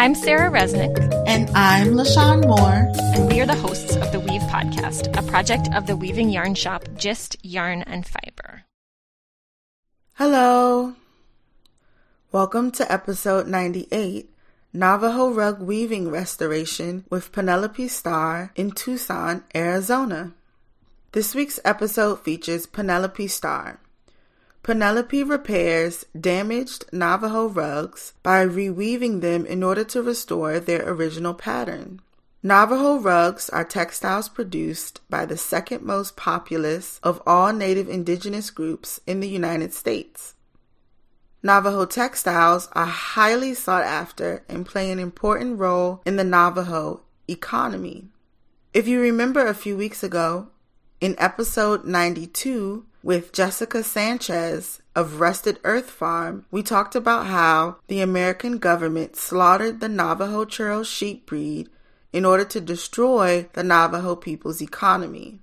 I'm Sarah Resnick. And I'm LaShawn Moore. And we are the hosts of the Weave Podcast, a project of the weaving yarn shop Gist Yarn and Fiber. Hello. Welcome to episode 98 Navajo Rug Weaving Restoration with Penelope Starr in Tucson, Arizona. This week's episode features Penelope Starr. Penelope repairs damaged Navajo rugs by reweaving them in order to restore their original pattern. Navajo rugs are textiles produced by the second most populous of all native indigenous groups in the United States. Navajo textiles are highly sought after and play an important role in the Navajo economy. If you remember a few weeks ago, in episode 92, with Jessica Sanchez of Rusted Earth Farm, we talked about how the American government slaughtered the Navajo Churro sheep breed in order to destroy the Navajo people's economy.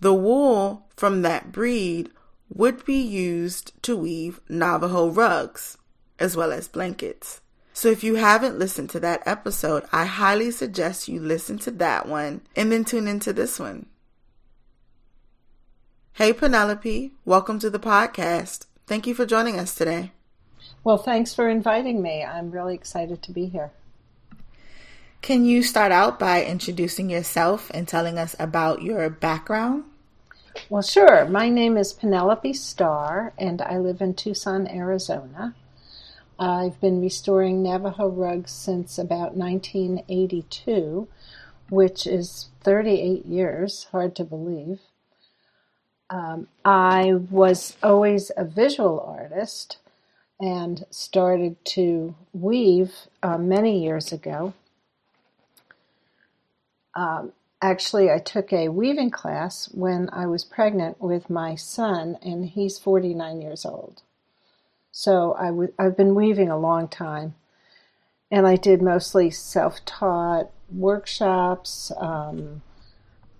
The wool from that breed would be used to weave Navajo rugs as well as blankets. So if you haven't listened to that episode, I highly suggest you listen to that one and then tune into this one. Hey, Penelope. Welcome to the podcast. Thank you for joining us today. Well, thanks for inviting me. I'm really excited to be here. Can you start out by introducing yourself and telling us about your background? Well, sure. My name is Penelope Starr, and I live in Tucson, Arizona. I've been restoring Navajo rugs since about 1982, which is 38 years, hard to believe. Um, I was always a visual artist and started to weave uh, many years ago. Um, actually, I took a weaving class when I was pregnant with my son, and he's 49 years old. So i w- I've been weaving a long time, and I did mostly self taught workshops. Um,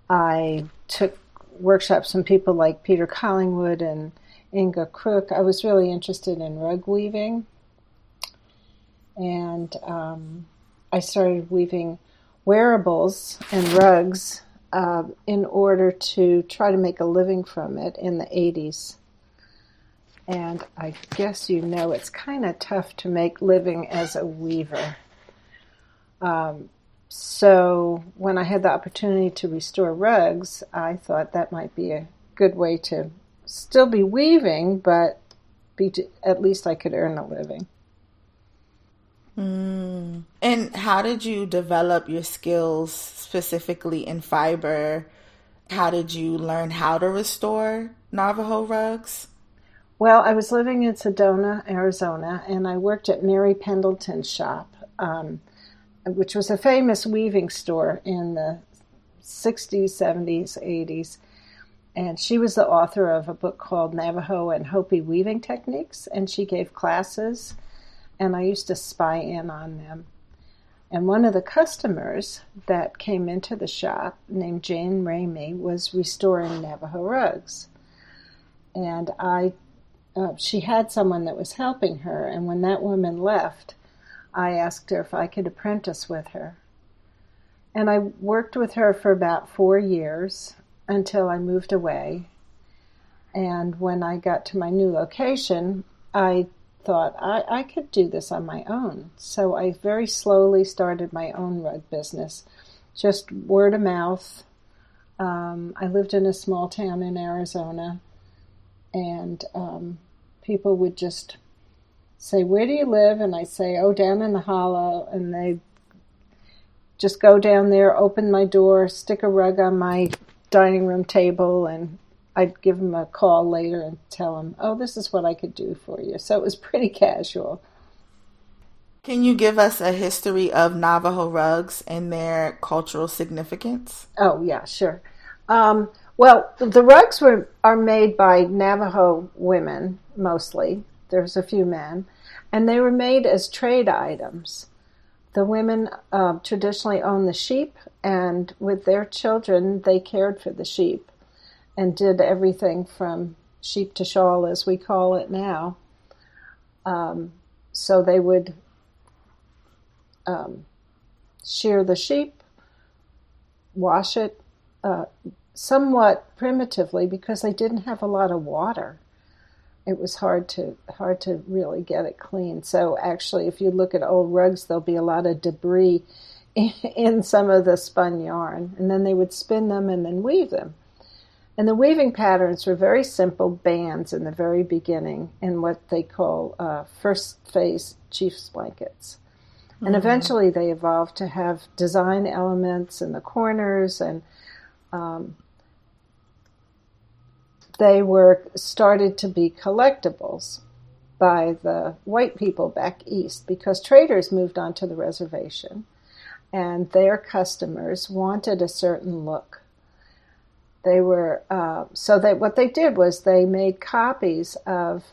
I took workshops from people like Peter Collingwood and Inga Krook. I was really interested in rug weaving, and um, I started weaving wearables and rugs uh, in order to try to make a living from it in the 80s. And I guess you know it's kind of tough to make living as a weaver. Um, so when I had the opportunity to restore rugs, I thought that might be a good way to still be weaving, but be to, at least I could earn a living. Mm. And how did you develop your skills specifically in fiber? How did you learn how to restore Navajo rugs? Well, I was living in Sedona, Arizona, and I worked at Mary Pendleton's shop. Um, which was a famous weaving store in the 60s, 70s, 80s. And she was the author of a book called Navajo and Hopi Weaving Techniques, and she gave classes, and I used to spy in on them. And one of the customers that came into the shop, named Jane Ramey, was restoring Navajo rugs. And I, uh, she had someone that was helping her, and when that woman left, I asked her if I could apprentice with her. And I worked with her for about four years until I moved away. And when I got to my new location, I thought I, I could do this on my own. So I very slowly started my own rug business, just word of mouth. Um, I lived in a small town in Arizona, and um, people would just say, Where do you live? And I say, Oh, down in the hollow. And they just go down there, open my door, stick a rug on my dining room table, and I'd give them a call later and tell them, Oh, this is what I could do for you. So it was pretty casual. Can you give us a history of Navajo rugs and their cultural significance? Oh, yeah, sure. Um, well, the rugs were are made by Navajo women mostly, there's a few men, and they were made as trade items. The women uh, traditionally owned the sheep, and with their children, they cared for the sheep and did everything from sheep to shawl, as we call it now. Um, so they would um, shear the sheep, wash it uh, somewhat primitively because they didn't have a lot of water. It was hard to hard to really get it clean. So actually, if you look at old rugs, there'll be a lot of debris in, in some of the spun yarn, and then they would spin them and then weave them. And the weaving patterns were very simple bands in the very beginning in what they call uh, first phase chief's blankets. Mm-hmm. And eventually they evolved to have design elements in the corners and um, they were started to be collectibles by the white people back east because traders moved onto the reservation and their customers wanted a certain look. They were uh, so that what they did was they made copies of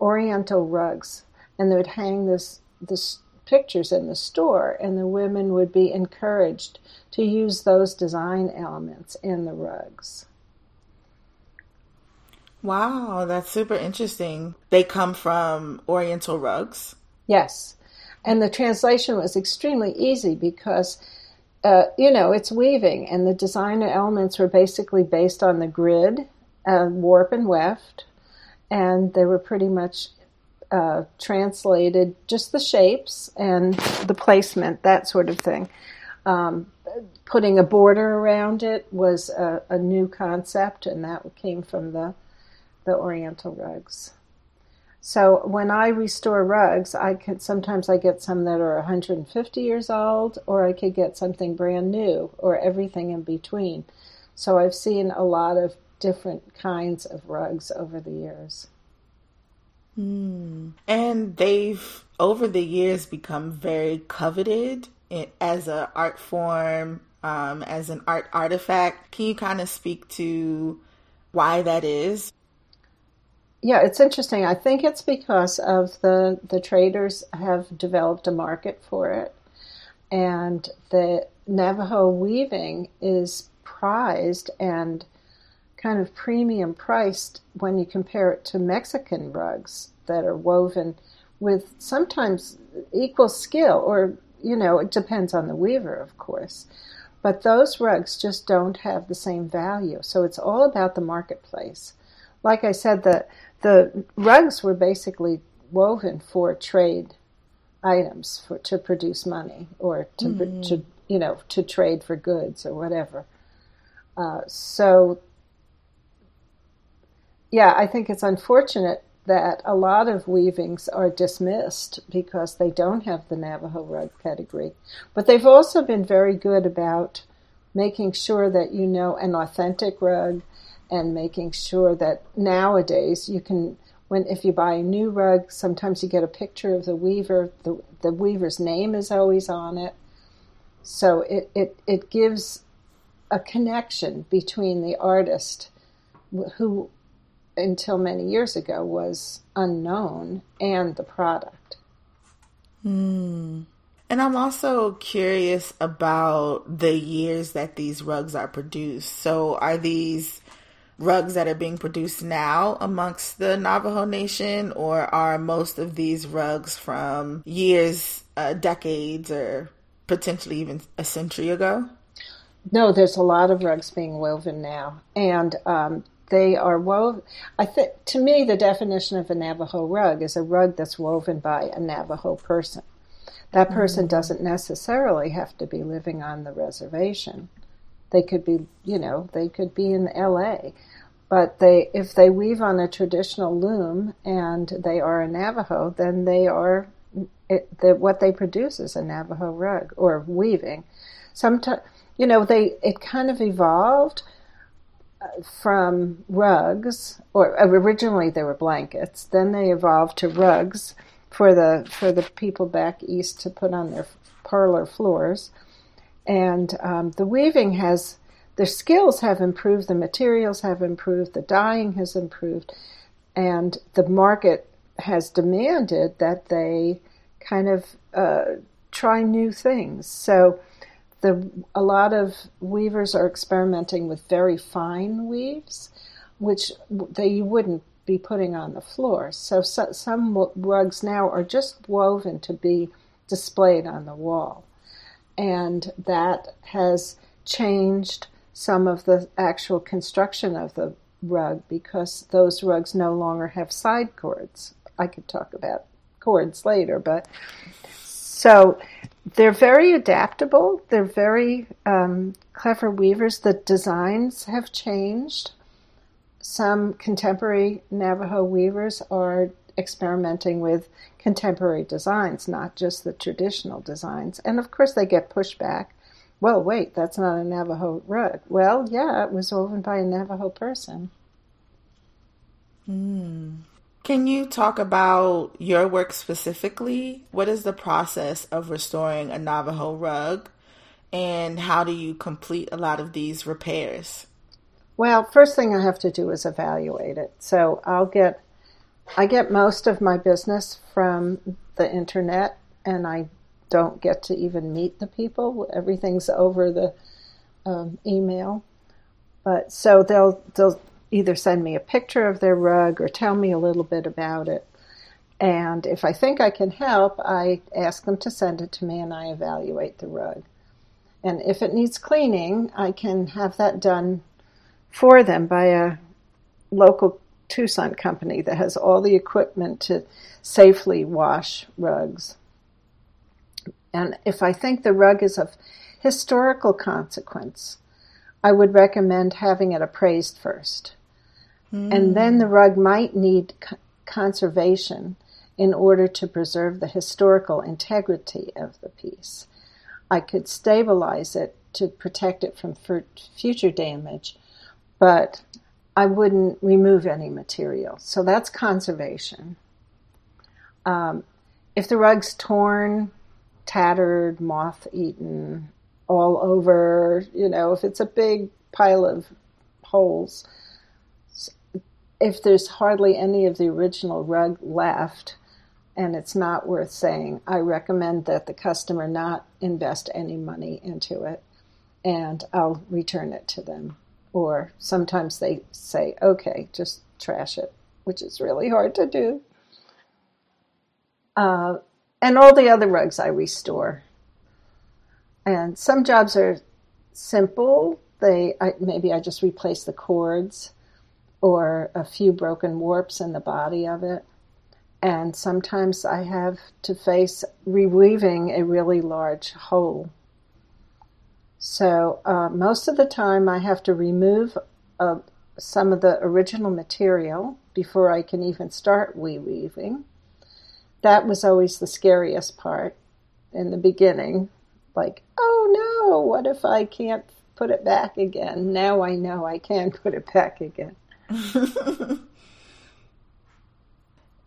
Oriental rugs and they would hang this this pictures in the store, and the women would be encouraged to use those design elements in the rugs. Wow, that's super interesting. They come from Oriental rugs? Yes. And the translation was extremely easy because, uh, you know, it's weaving, and the designer elements were basically based on the grid, uh, warp and weft, and they were pretty much uh, translated just the shapes and the placement, that sort of thing. Um, putting a border around it was a, a, new concept, and that came from the the Oriental rugs. So when I restore rugs, I could sometimes I get some that are 150 years old, or I could get something brand new, or everything in between. So I've seen a lot of different kinds of rugs over the years. Mm. And they've over the years become very coveted as an art form, um, as an art artifact. Can you kind of speak to why that is? Yeah, it's interesting. I think it's because of the the traders have developed a market for it, and the Navajo weaving is prized and kind of premium priced when you compare it to Mexican rugs that are woven with sometimes equal skill, or, you know, it depends on the weaver, of course. But those rugs just don't have the same value. So it's all about the marketplace. Like I said, the, the rugs were basically woven for trade items for to produce money or to, mm. to you know to trade for goods or whatever. Uh, so yeah, I think it's unfortunate that a lot of weavings are dismissed because they don't have the Navajo rug pedigree. But they've also been very good about making sure that you know an authentic rug and making sure that nowadays you can when if you buy a new rug sometimes you get a picture of the weaver the, the weaver's name is always on it so it, it, it gives a connection between the artist who until many years ago was unknown and the product. Hmm. And I'm also curious about the years that these rugs are produced. So, are these rugs that are being produced now amongst the Navajo Nation, or are most of these rugs from years, uh, decades, or potentially even a century ago? No, there's a lot of rugs being woven now, and um, they are woven. I think to me, the definition of a Navajo rug is a rug that's woven by a Navajo person. That person mm-hmm. doesn't necessarily have to be living on the reservation. They could be, you know, they could be in L.A. But they, if they weave on a traditional loom and they are a Navajo, then they are it, the, what they produce is a Navajo rug or weaving. Sometimes, you know, they it kind of evolved from rugs, or originally they were blankets. Then they evolved to rugs for the for the people back east to put on their parlor floors. And um, the weaving has their skills have improved, the materials have improved, the dyeing has improved, and the market has demanded that they kind of uh, try new things. So the a lot of weavers are experimenting with very fine weaves, which they you wouldn't be putting on the floor. So, so some rugs now are just woven to be displayed on the wall. And that has changed some of the actual construction of the rug because those rugs no longer have side cords. I could talk about cords later, but so they're very adaptable. They're very um, clever weavers. The designs have changed. Some contemporary Navajo weavers are experimenting with contemporary designs, not just the traditional designs. And of course, they get pushback. Well, wait, that's not a Navajo rug. Well, yeah, it was woven by a Navajo person. Mm. Can you talk about your work specifically? What is the process of restoring a Navajo rug? And how do you complete a lot of these repairs? Well, first thing I have to do is evaluate it. So I'll get I get most of my business from the internet and I don't get to even meet the people. Everything's over the um, email. But so they'll they'll either send me a picture of their rug or tell me a little bit about it. And if I think I can help, I ask them to send it to me and I evaluate the rug. And if it needs cleaning, I can have that done for them by a local Tucson company that has all the equipment to safely wash rugs. And if I think the rug is of historical consequence, I would recommend having it appraised first. Mm. And then the rug might need conservation in order to preserve the historical integrity of the piece. I could stabilize it to protect it from future damage, but I wouldn't remove any material. So that's conservation. Um, if the rug's torn, tattered, moth eaten, all over, you know, if it's a big pile of holes, if there's hardly any of the original rug left and it's not worth saying, I recommend that the customer not invest any money into it and I'll return it to them. Or sometimes they say, okay, just trash it, which is really hard to do. Uh, and all the other rugs I restore. And some jobs are simple. They I, maybe I just replace the cords or a few broken warps in the body of it. And sometimes I have to face reweaving a really large hole. So uh, most of the time I have to remove uh, some of the original material before I can even start reweaving. That was always the scariest part in the beginning. Like, oh no, what if I can't put it back again? Now I know I can put it back again.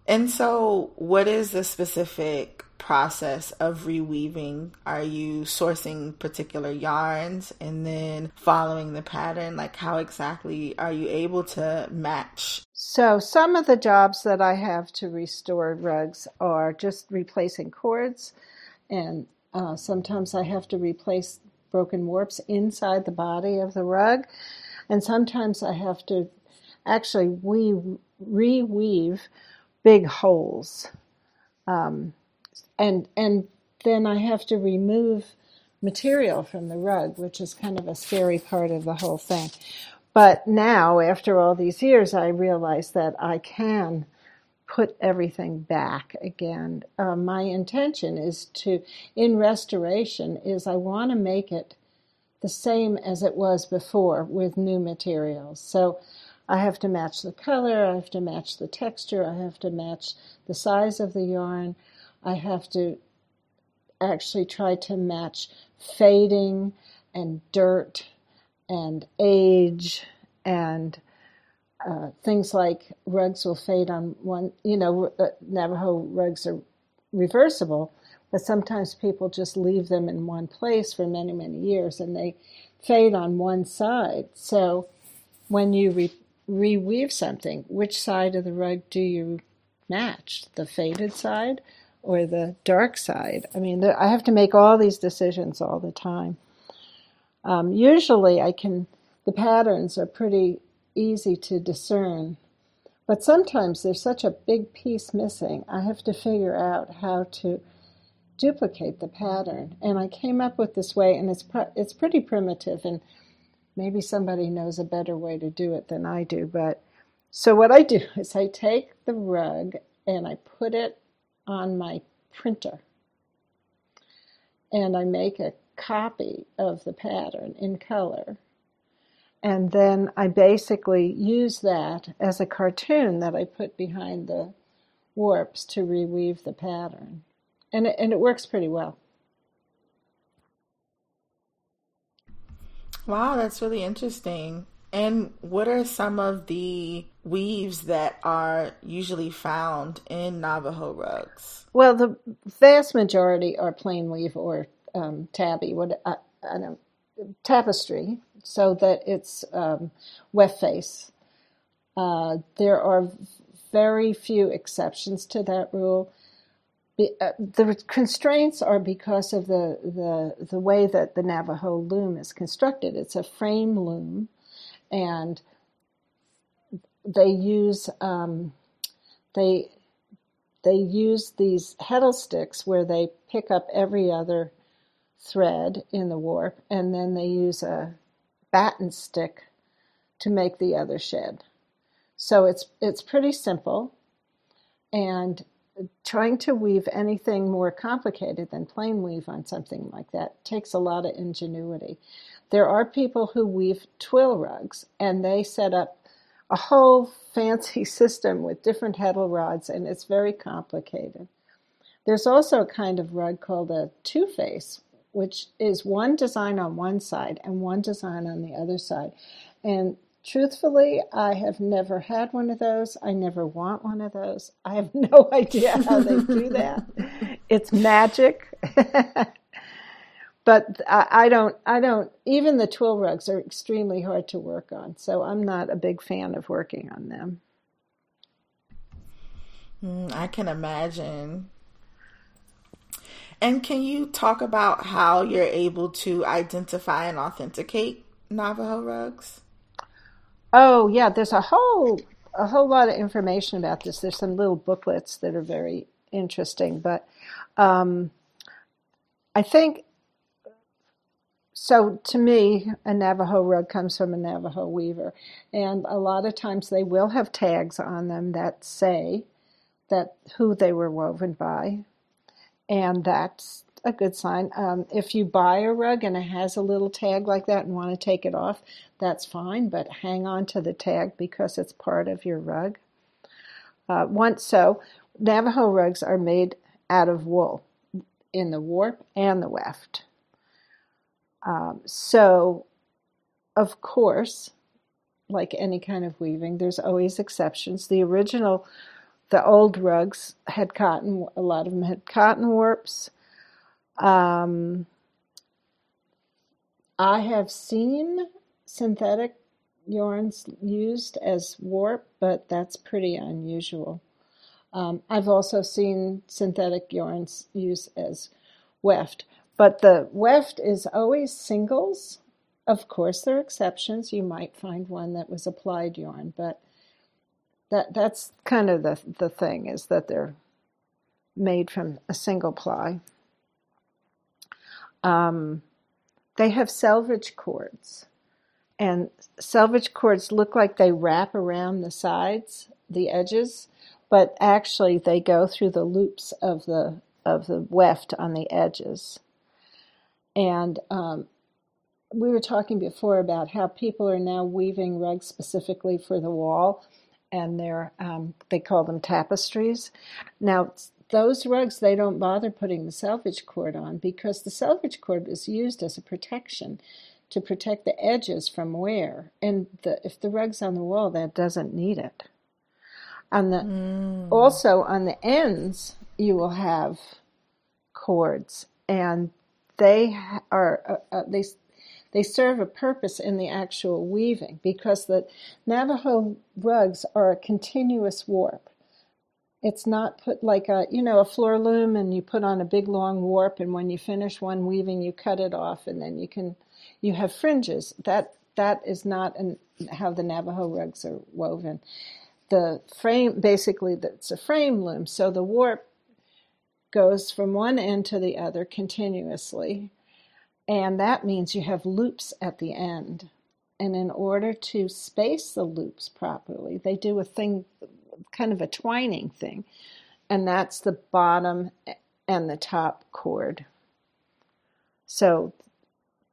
and so, what is the specific process of reweaving? Are you sourcing particular yarns and then following the pattern? Like, how exactly are you able to match? So, some of the jobs that I have to restore rugs are just replacing cords, and uh, sometimes I have to replace broken warps inside the body of the rug, and sometimes I have to actually we reweave big holes, um, and and then I have to remove material from the rug, which is kind of a scary part of the whole thing. But now, after all these years, I realize that I can put everything back again. Uh, my intention is to, in restoration, is I want to make it the same as it was before with new materials. So I have to match the color, I have to match the texture, I have to match the size of the yarn, I have to actually try to match fading and dirt and age and uh, things like rugs will fade on one, you know, uh, Navajo rugs are reversible, but sometimes people just leave them in one place for many, many years and they fade on one side. So when you re- reweave something, which side of the rug do you match? The faded side or the dark side? I mean, I have to make all these decisions all the time. Um, usually, I can, the patterns are pretty easy to discern, but sometimes there's such a big piece missing, I have to figure out how to duplicate the pattern. And I came up with this way, and it's it's pretty primitive, and maybe somebody knows a better way to do it than I do. But so what I do is I take the rug and I put it on my printer, and I make a copy of the pattern in color. And then I basically use that as a cartoon that I put behind the warps to reweave the pattern and it, and it works pretty well. Wow, that's really interesting. And what are some of the weaves that are usually found in Navajo rugs? Well, the vast majority are plain weave or um, tabby, what uh, I, I tapestry, so that it's um, weft face. Uh, there are very few exceptions to that rule. Uh, the constraints are because of the, the the way that the Navajo loom is constructed. It's a frame loom, and they use um, they they use these heddle sticks where they pick up every other thread in the warp, and then they use a batten stick to make the other shed. So it's it's pretty simple, and trying to weave anything more complicated than plain weave on something like that takes a lot of ingenuity. There are people who weave twill rugs and they set up a whole fancy system with different heddle rods and it's very complicated. There's also a kind of rug called a two face, which is one design on one side and one design on the other side. And Truthfully, I have never had one of those. I never want one of those. I have no idea how they do that. it's magic. But I, I, don't I don't even the twill rugs are extremely hard to work on, so I'm not a big fan of working on them. Mm, I can imagine. And can you talk about how you're able to identify and authenticate Navajo rugs? Oh yeah, there's a whole a whole lot of information about this. There's some little booklets that are very interesting, but um, I think so. To me, a Navajo rug comes from a Navajo weaver, and a lot of times they will have tags on them that say that who they were woven by, and that's a good sign. Um, if you buy a rug and it has a little tag like that and want to take it off, that's fine, but hang on to the tag because it's part of your rug. Uh, once so, Navajo rugs are made out of wool in the warp and the weft. Um, so, of course, like any kind of weaving, there's always exceptions. The original, the old rugs had cotton, a lot of them had cotton warps. Um, I have seen synthetic yarns used as warp, but that's pretty unusual. Um, I've also seen synthetic yarns used as weft, but the weft is always singles. Of course, there are exceptions. You might find one that was applied yarn, but that that's kind of the the thing is that they're made from a single ply. Um, they have selvage cords, and selvage cords look like they wrap around the sides, the edges, but actually they go through the loops of the of the weft on the edges. And um, we were talking before about how people are now weaving rugs specifically for the wall, and they're um, they call them tapestries. Now those rugs they don't bother putting the selvage cord on because the selvage cord is used as a protection to protect the edges from wear and the, if the rug's on the wall that doesn't need it on the mm. also on the ends you will have cords and they are uh, uh, they they serve a purpose in the actual weaving because the Navajo rugs are a continuous warp. It's not put like a you know a floor loom and you put on a big long warp and when you finish one weaving you cut it off and then you can you have fringes. That that is not an, how the Navajo rugs are woven. The frame basically that's a frame loom. So the warp goes from one end to the other continuously. And that means you have loops at the end. And in order to space the loops properly, they do a thing, kind of a twining thing. And that's the bottom and the top cord. So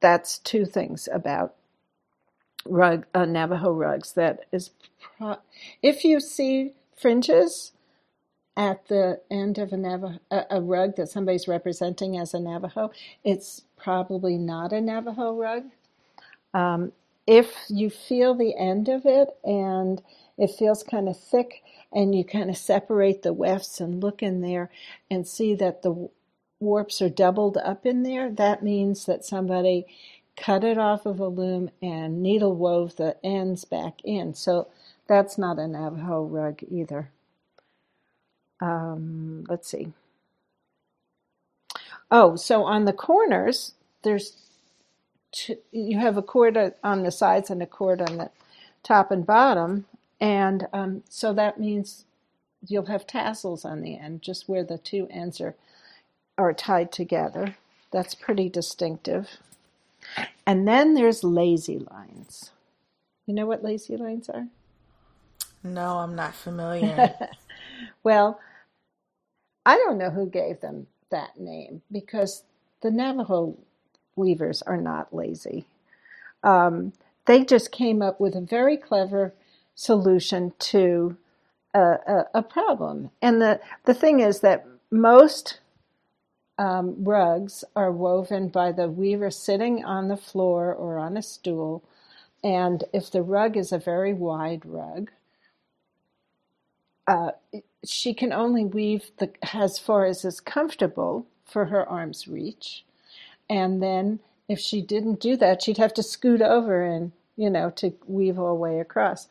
that's two things about rug uh, Navajo rugs. That is, pro- if you see fringes at the end of a Navajo a, rug that somebody's representing as a Navajo, it's probably not a Navajo rug. Um, if you feel the end of it and it feels kind of thick, and you kind of separate the wefts and look in there and see that the warps are doubled up in there, that means that somebody cut it off of a loom and needle wove the ends back in. So that's not a Navajo rug either. Um, let's see. Oh, so on the corners, there's two, you have a cord on the sides and a cord on the top and bottom, and um, so that means you'll have tassels on the end, just where the two ends are are tied together. That's pretty distinctive. And then there's lazy lines. You know what lazy lines are? No, I'm not familiar. well, I don't know who gave them that name because the Navajo weavers are not lazy. Um, they just came up with a very clever solution to a, a, a problem. And the, the thing is that most um, rugs are woven by the weaver sitting on the floor or on a stool. And if the rug is a very wide rug, uh, she can only weave the, as far as is comfortable for her arm's reach. And then if she didn't do that, she'd have to scoot over and, you know, to weave all the way across.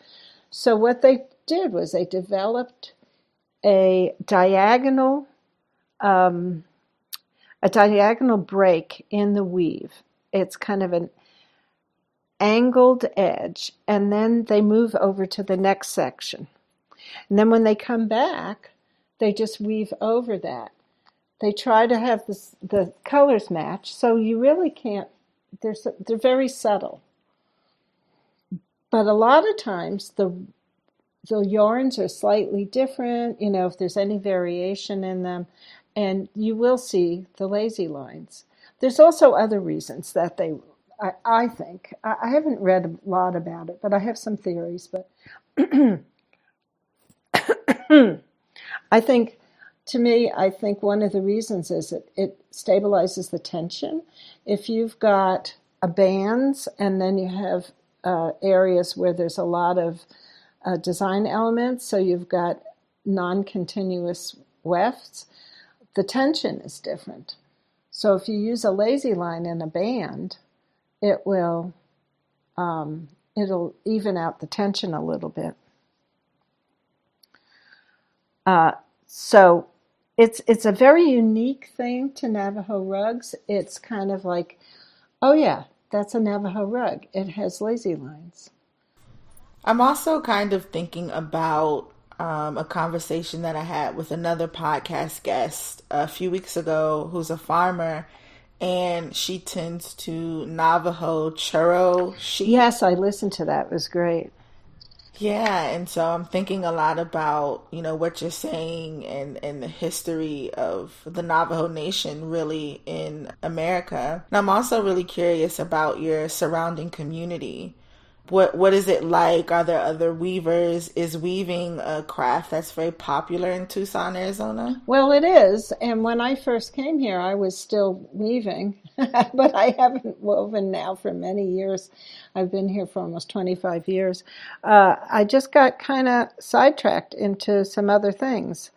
So what they did was they developed a diagonal um, a diagonal break in the weave. It's kind of an angled edge, and then they move over to the next section. And then when they come back, they just weave over that. They try to have this, the colors match, so you really can't. They're they're very subtle. But a lot of times the the yarns are slightly different. You know, if there's any variation in them, and you will see the lazy lines. There's also other reasons that they, I, I think, I, I, haven't read a lot about it, but I have some theories. But I think, to me, I think one of the reasons is it, it stabilizes the tension. If you've got a bands and then you have uh, areas where there's a lot of uh, design elements, so you've got non continuous wefts the tension is different. So if you use a lazy line in a band, it will um, it'll even out the tension a little bit. Uh, so it's it's a very unique thing to Navajo rugs. It's kind of like, oh yeah, that's a Navajo rug. It has lazy lines. I'm also kind of thinking about um, a conversation that I had with another podcast guest a few weeks ago who's a farmer and she tends to Navajo churro sheep. Yes, I listened to that. It was great. Yeah, and so I'm thinking a lot about, you know, what you're saying and, and the history of the Navajo Nation really in America. And I'm also really curious about your surrounding community what what is it like? Are there other weavers? Is weaving a craft that's very popular in Tucson, Arizona? Well, it is. And when I first came here, I was still weaving, but I haven't woven now for many years. I've been here for almost 25 years. Uh, I just got kind of sidetracked into some other things.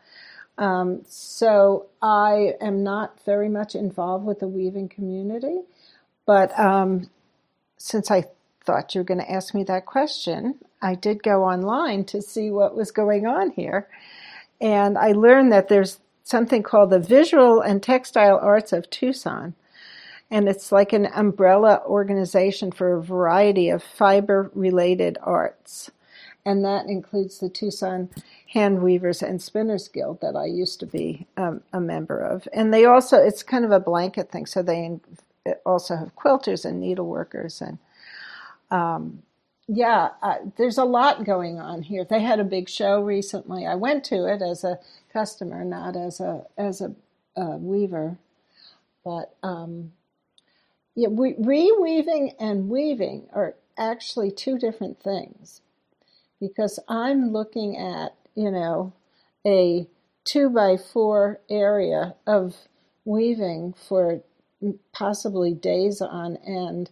Um, so I am not very much involved with the weaving community, but um, since I thought you were going to ask me that question. I did go online to see what was going on here. And I learned that there's something called the Visual and Textile Arts of Tucson. And it's like an umbrella organization for a variety of fiber related arts. and that includes the Tucson Hand Weavers and Spinners Guild that I used to be um, a member of. And they also, it's kind of a blanket thing, so they also have quilters and needleworkers and um, yeah, uh, there's a lot going on here. They had a big show recently. I went to it as a customer, not as a as a, a weaver, but um, yeah, we, reweaving and weaving are actually two different things because I'm looking at you know a two by four area of weaving for possibly days on end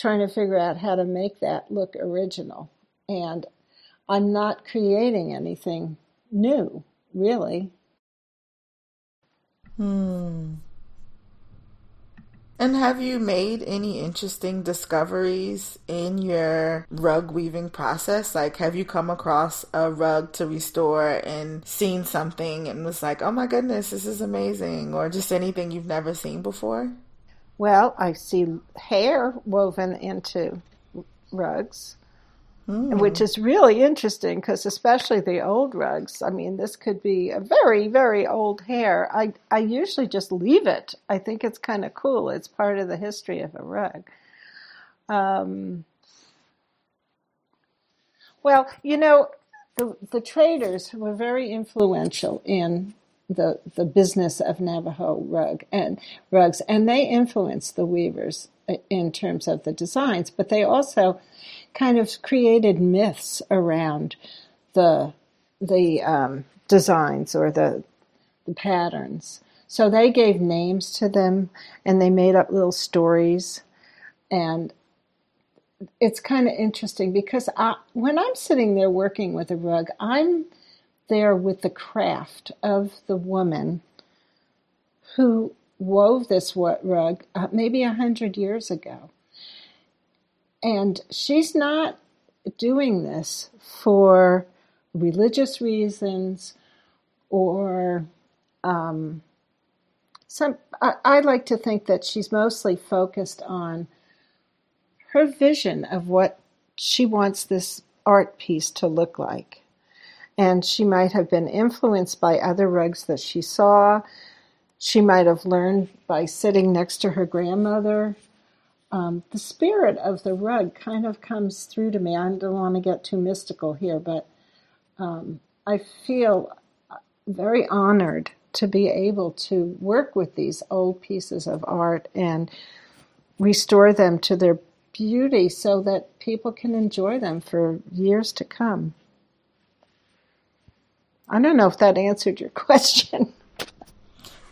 trying to figure out how to make that look original. And I'm not creating anything new, really. Hmm. And have you made any interesting discoveries in your rug weaving process? Like, have you come across a rug to restore and seen something and was like, oh my goodness, this is amazing? Or just anything you've never seen before? Well, I see hair woven into rugs, mm. which is really interesting because, especially the old rugs, I mean, this could be a very, very old hair. I, I usually just leave it. I think it's kind of cool. It's part of the history of a rug. Um, well, you know, the, the traders were very influential in the the business of Navajo rug and rugs, and they influenced the weavers in terms of the designs, but they also kind of created myths around the the um, designs or the the patterns. So they gave names to them, and they made up little stories, and it's kind of interesting because I, when I'm sitting there working with a rug, I'm there with the craft of the woman who wove this rug uh, maybe a hundred years ago. And she's not doing this for religious reasons or um, some. I, I like to think that she's mostly focused on her vision of what she wants this art piece to look like and she might have been influenced by other rugs that she saw. She might have learned by sitting next to her grandmother. Um, the spirit of the rug kind of comes through to me. I don't want to get too mystical here, but um, I feel very honored to be able to work with these old pieces of art and restore them to their beauty so that people can enjoy them for years to come. I don't know if that answered your question.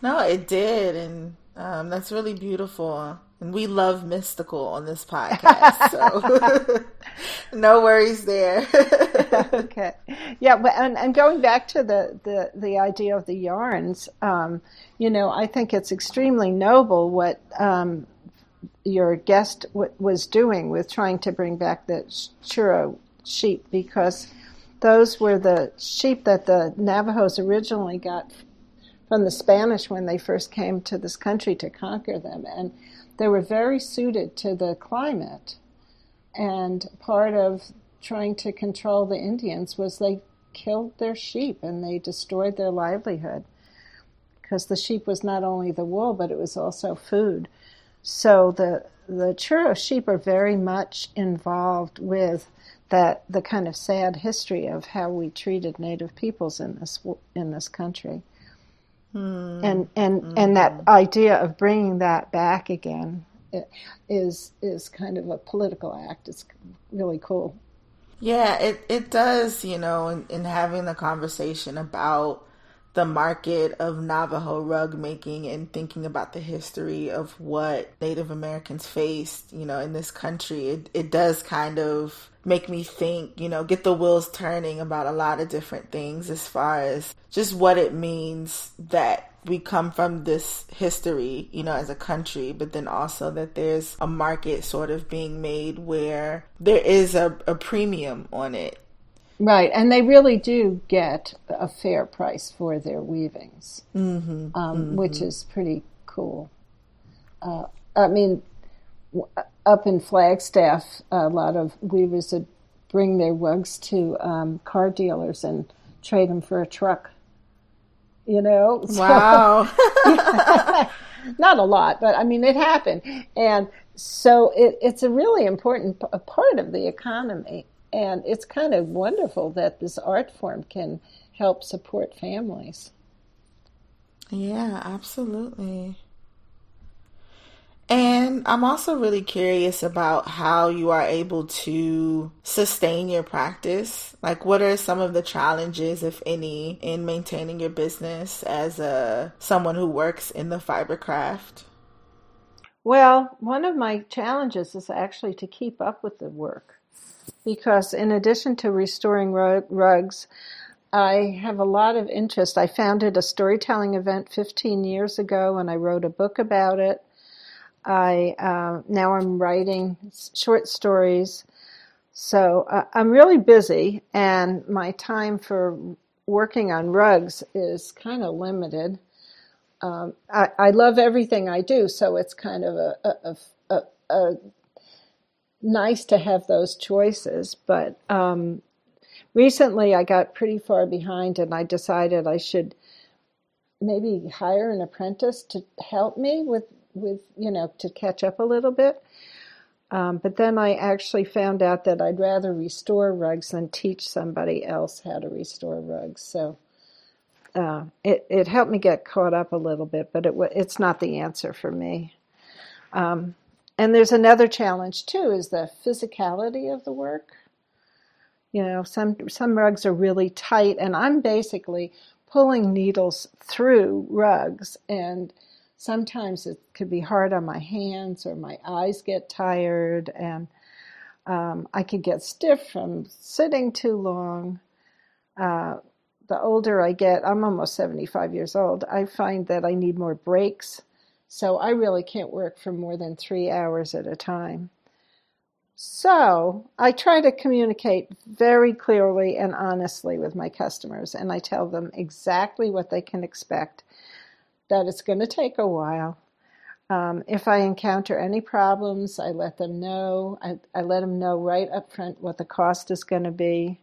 no, it did, and um, that's really beautiful. And we love mystical on this podcast, so no worries there. okay, yeah, but and, and going back to the, the, the idea of the yarns, um, you know, I think it's extremely noble what um, your guest w- was doing with trying to bring back the churro sheep because those were the sheep that the Navajos originally got from the Spanish when they first came to this country to conquer them. And they were very suited to the climate. And part of trying to control the Indians was they killed their sheep and they destroyed their livelihood because the sheep was not only the wool but it was also food. So the the churro sheep are very much involved with that the kind of sad history of how we treated Native peoples in this in this country, mm. and and mm. and that idea of bringing that back again is is kind of a political act. It's really cool. Yeah, it it does. You know, in, in having the conversation about the market of Navajo rug making and thinking about the history of what Native Americans faced, you know, in this country, it, it does kind of make me think, you know, get the wheels turning about a lot of different things as far as just what it means that we come from this history, you know, as a country, but then also that there's a market sort of being made where there is a, a premium on it Right, and they really do get a fair price for their weavings, mm-hmm, um, mm-hmm. which is pretty cool. Uh, I mean, up in Flagstaff, a lot of weavers had bring their rugs to um, car dealers and trade them for a truck. You know, wow. not a lot, but I mean, it happened, and so it, it's a really important p- part of the economy, and it's kind of wonderful that this art form can help support families. Yeah, absolutely. And I'm also really curious about how you are able to sustain your practice. Like, what are some of the challenges, if any, in maintaining your business as a someone who works in the fiber craft? Well, one of my challenges is actually to keep up with the work because, in addition to restoring rugs, I have a lot of interest. I founded a storytelling event 15 years ago and I wrote a book about it. I uh, now I'm writing short stories, so uh, I'm really busy, and my time for working on rugs is kind of limited. Um, I, I, love everything I do, so it's kind of a, a, a, a nice to have those choices. But um, recently, I got pretty far behind, and I decided I should maybe hire an apprentice to help me with with you know to catch up a little bit. Um, but then I actually found out that I'd rather restore rugs than teach somebody else how to restore rugs. So uh, it it helped me get caught up a little bit, but it it's not the answer for me. Um, and there's another challenge too: is the physicality of the work. You know, some some rugs are really tight, and I'm basically pulling needles through rugs and sometimes it could be hard on my hands or my eyes get tired and um, I could get stiff from sitting too long. Uh, the older I get, I'm almost 75 years old, I find that I need more breaks. So I really can't work for more than three hours at a time. So I try to communicate very clearly and honestly with my customers, and I tell them exactly what they can expect that it's going to take a while. Um, if I encounter any problems, I let them know. I, I, let them know right up front what the cost is going to be.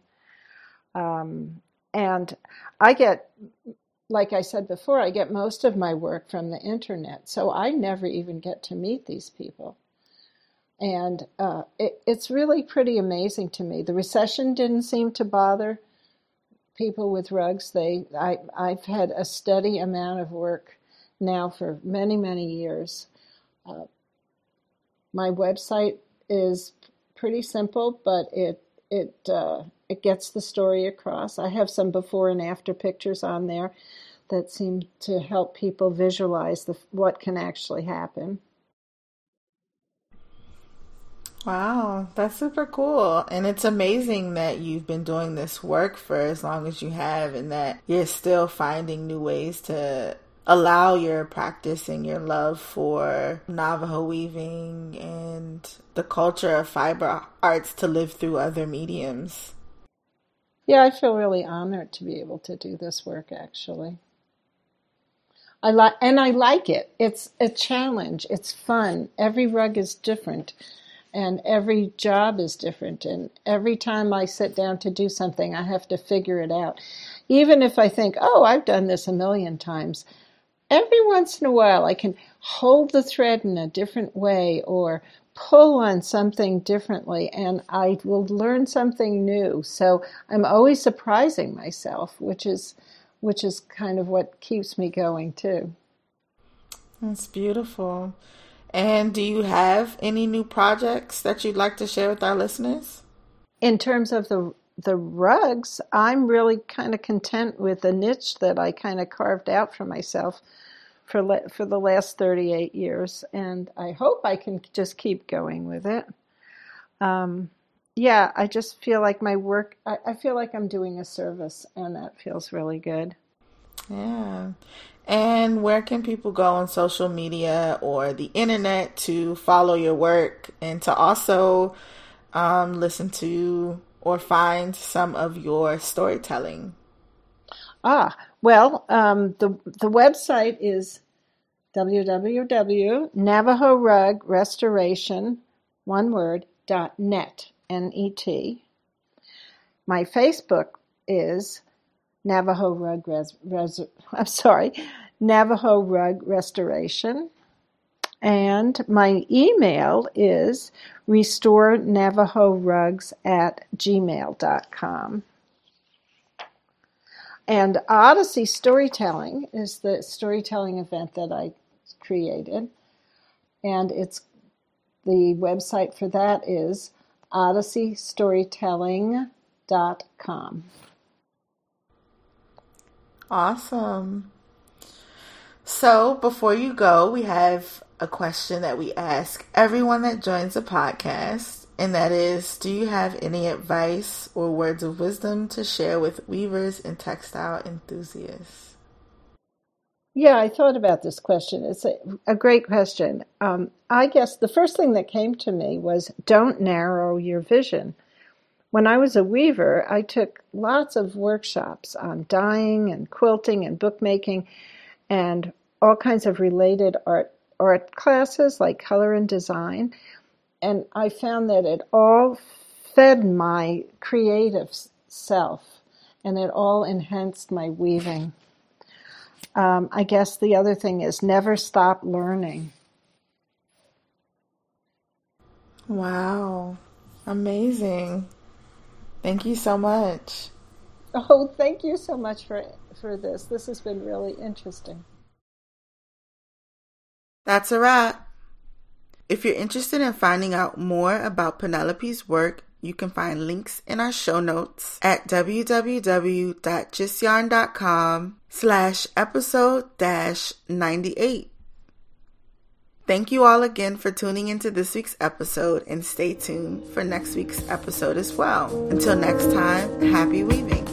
Um, and I get, like I said before, I get most of my work from the internet, so I never even get to meet these people. And uh, it, it's really pretty amazing to me. The recession didn't seem to bother people with rugs. They, I, I've had a steady amount of work now for many, many years. Uh, my website is pretty simple, but it it uh, it gets the story across. I have some before and after pictures on there that seem to help people visualize the, what can actually happen. Wow, that's super cool. And it's amazing that you've been doing this work for as long as you have and that you're still finding new ways to allow your practice and your love for Navajo weaving and the culture of fiber arts to live through other mediums. Yeah, I feel really honored to be able to do this work actually. I like and I like it. It's a challenge. It's fun. Every rug is different and every job is different. And every time I sit down to do something, I have to figure it out. Even if I think, oh, I've done this a million times, every once in a while I can hold the thread in a different way or pull on something differently and I will learn something new. So I'm always surprising myself, which is which is kind of what keeps me going too. That's beautiful. And do you have any new projects that you'd like to share with our listeners? In terms of the the rugs, I'm really kind of content with the niche that I kind of carved out for myself for le- for the last 38 years, and I hope I can just keep going with it. Um, yeah, I just feel like my work. I, I feel like I'm doing a service, and that feels really good. Yeah. And where can people go on social media or the internet to follow your work and to also um, listen to or find some of your storytelling? Ah, well, um, the the website is www.navajo one word, dot net, N-E-T. my Facebook is Navajo Rug Res, Res I'm sorry, Navajo Rug Restoration. And my email is restore Navajo rugs at gmail.com. And Odyssey Storytelling is the storytelling event that I created. And it's the website for that is odysseystorytelling.com. Awesome. So, before you go, we have a question that we ask everyone that joins the podcast, and that is Do you have any advice or words of wisdom to share with weavers and textile enthusiasts? Yeah, I thought about this question. It's a, a great question. Um, I guess the first thing that came to me was don't narrow your vision. When I was a weaver, I took lots of workshops on dyeing and quilting and bookmaking and all kinds of related art art classes like color and design. And I found that it all fed my creative self and it all enhanced my weaving. Um, I guess the other thing is never stop learning. Wow. Amazing. Thank you so much. Oh, thank you so much for for this. This has been really interesting. That's a wrap. If you're interested in finding out more about Penelope's work, you can find links in our show notes at www.gistyarn.com slash episode dash 98. Thank you all again for tuning into this week's episode and stay tuned for next week's episode as well. Until next time, happy weaving.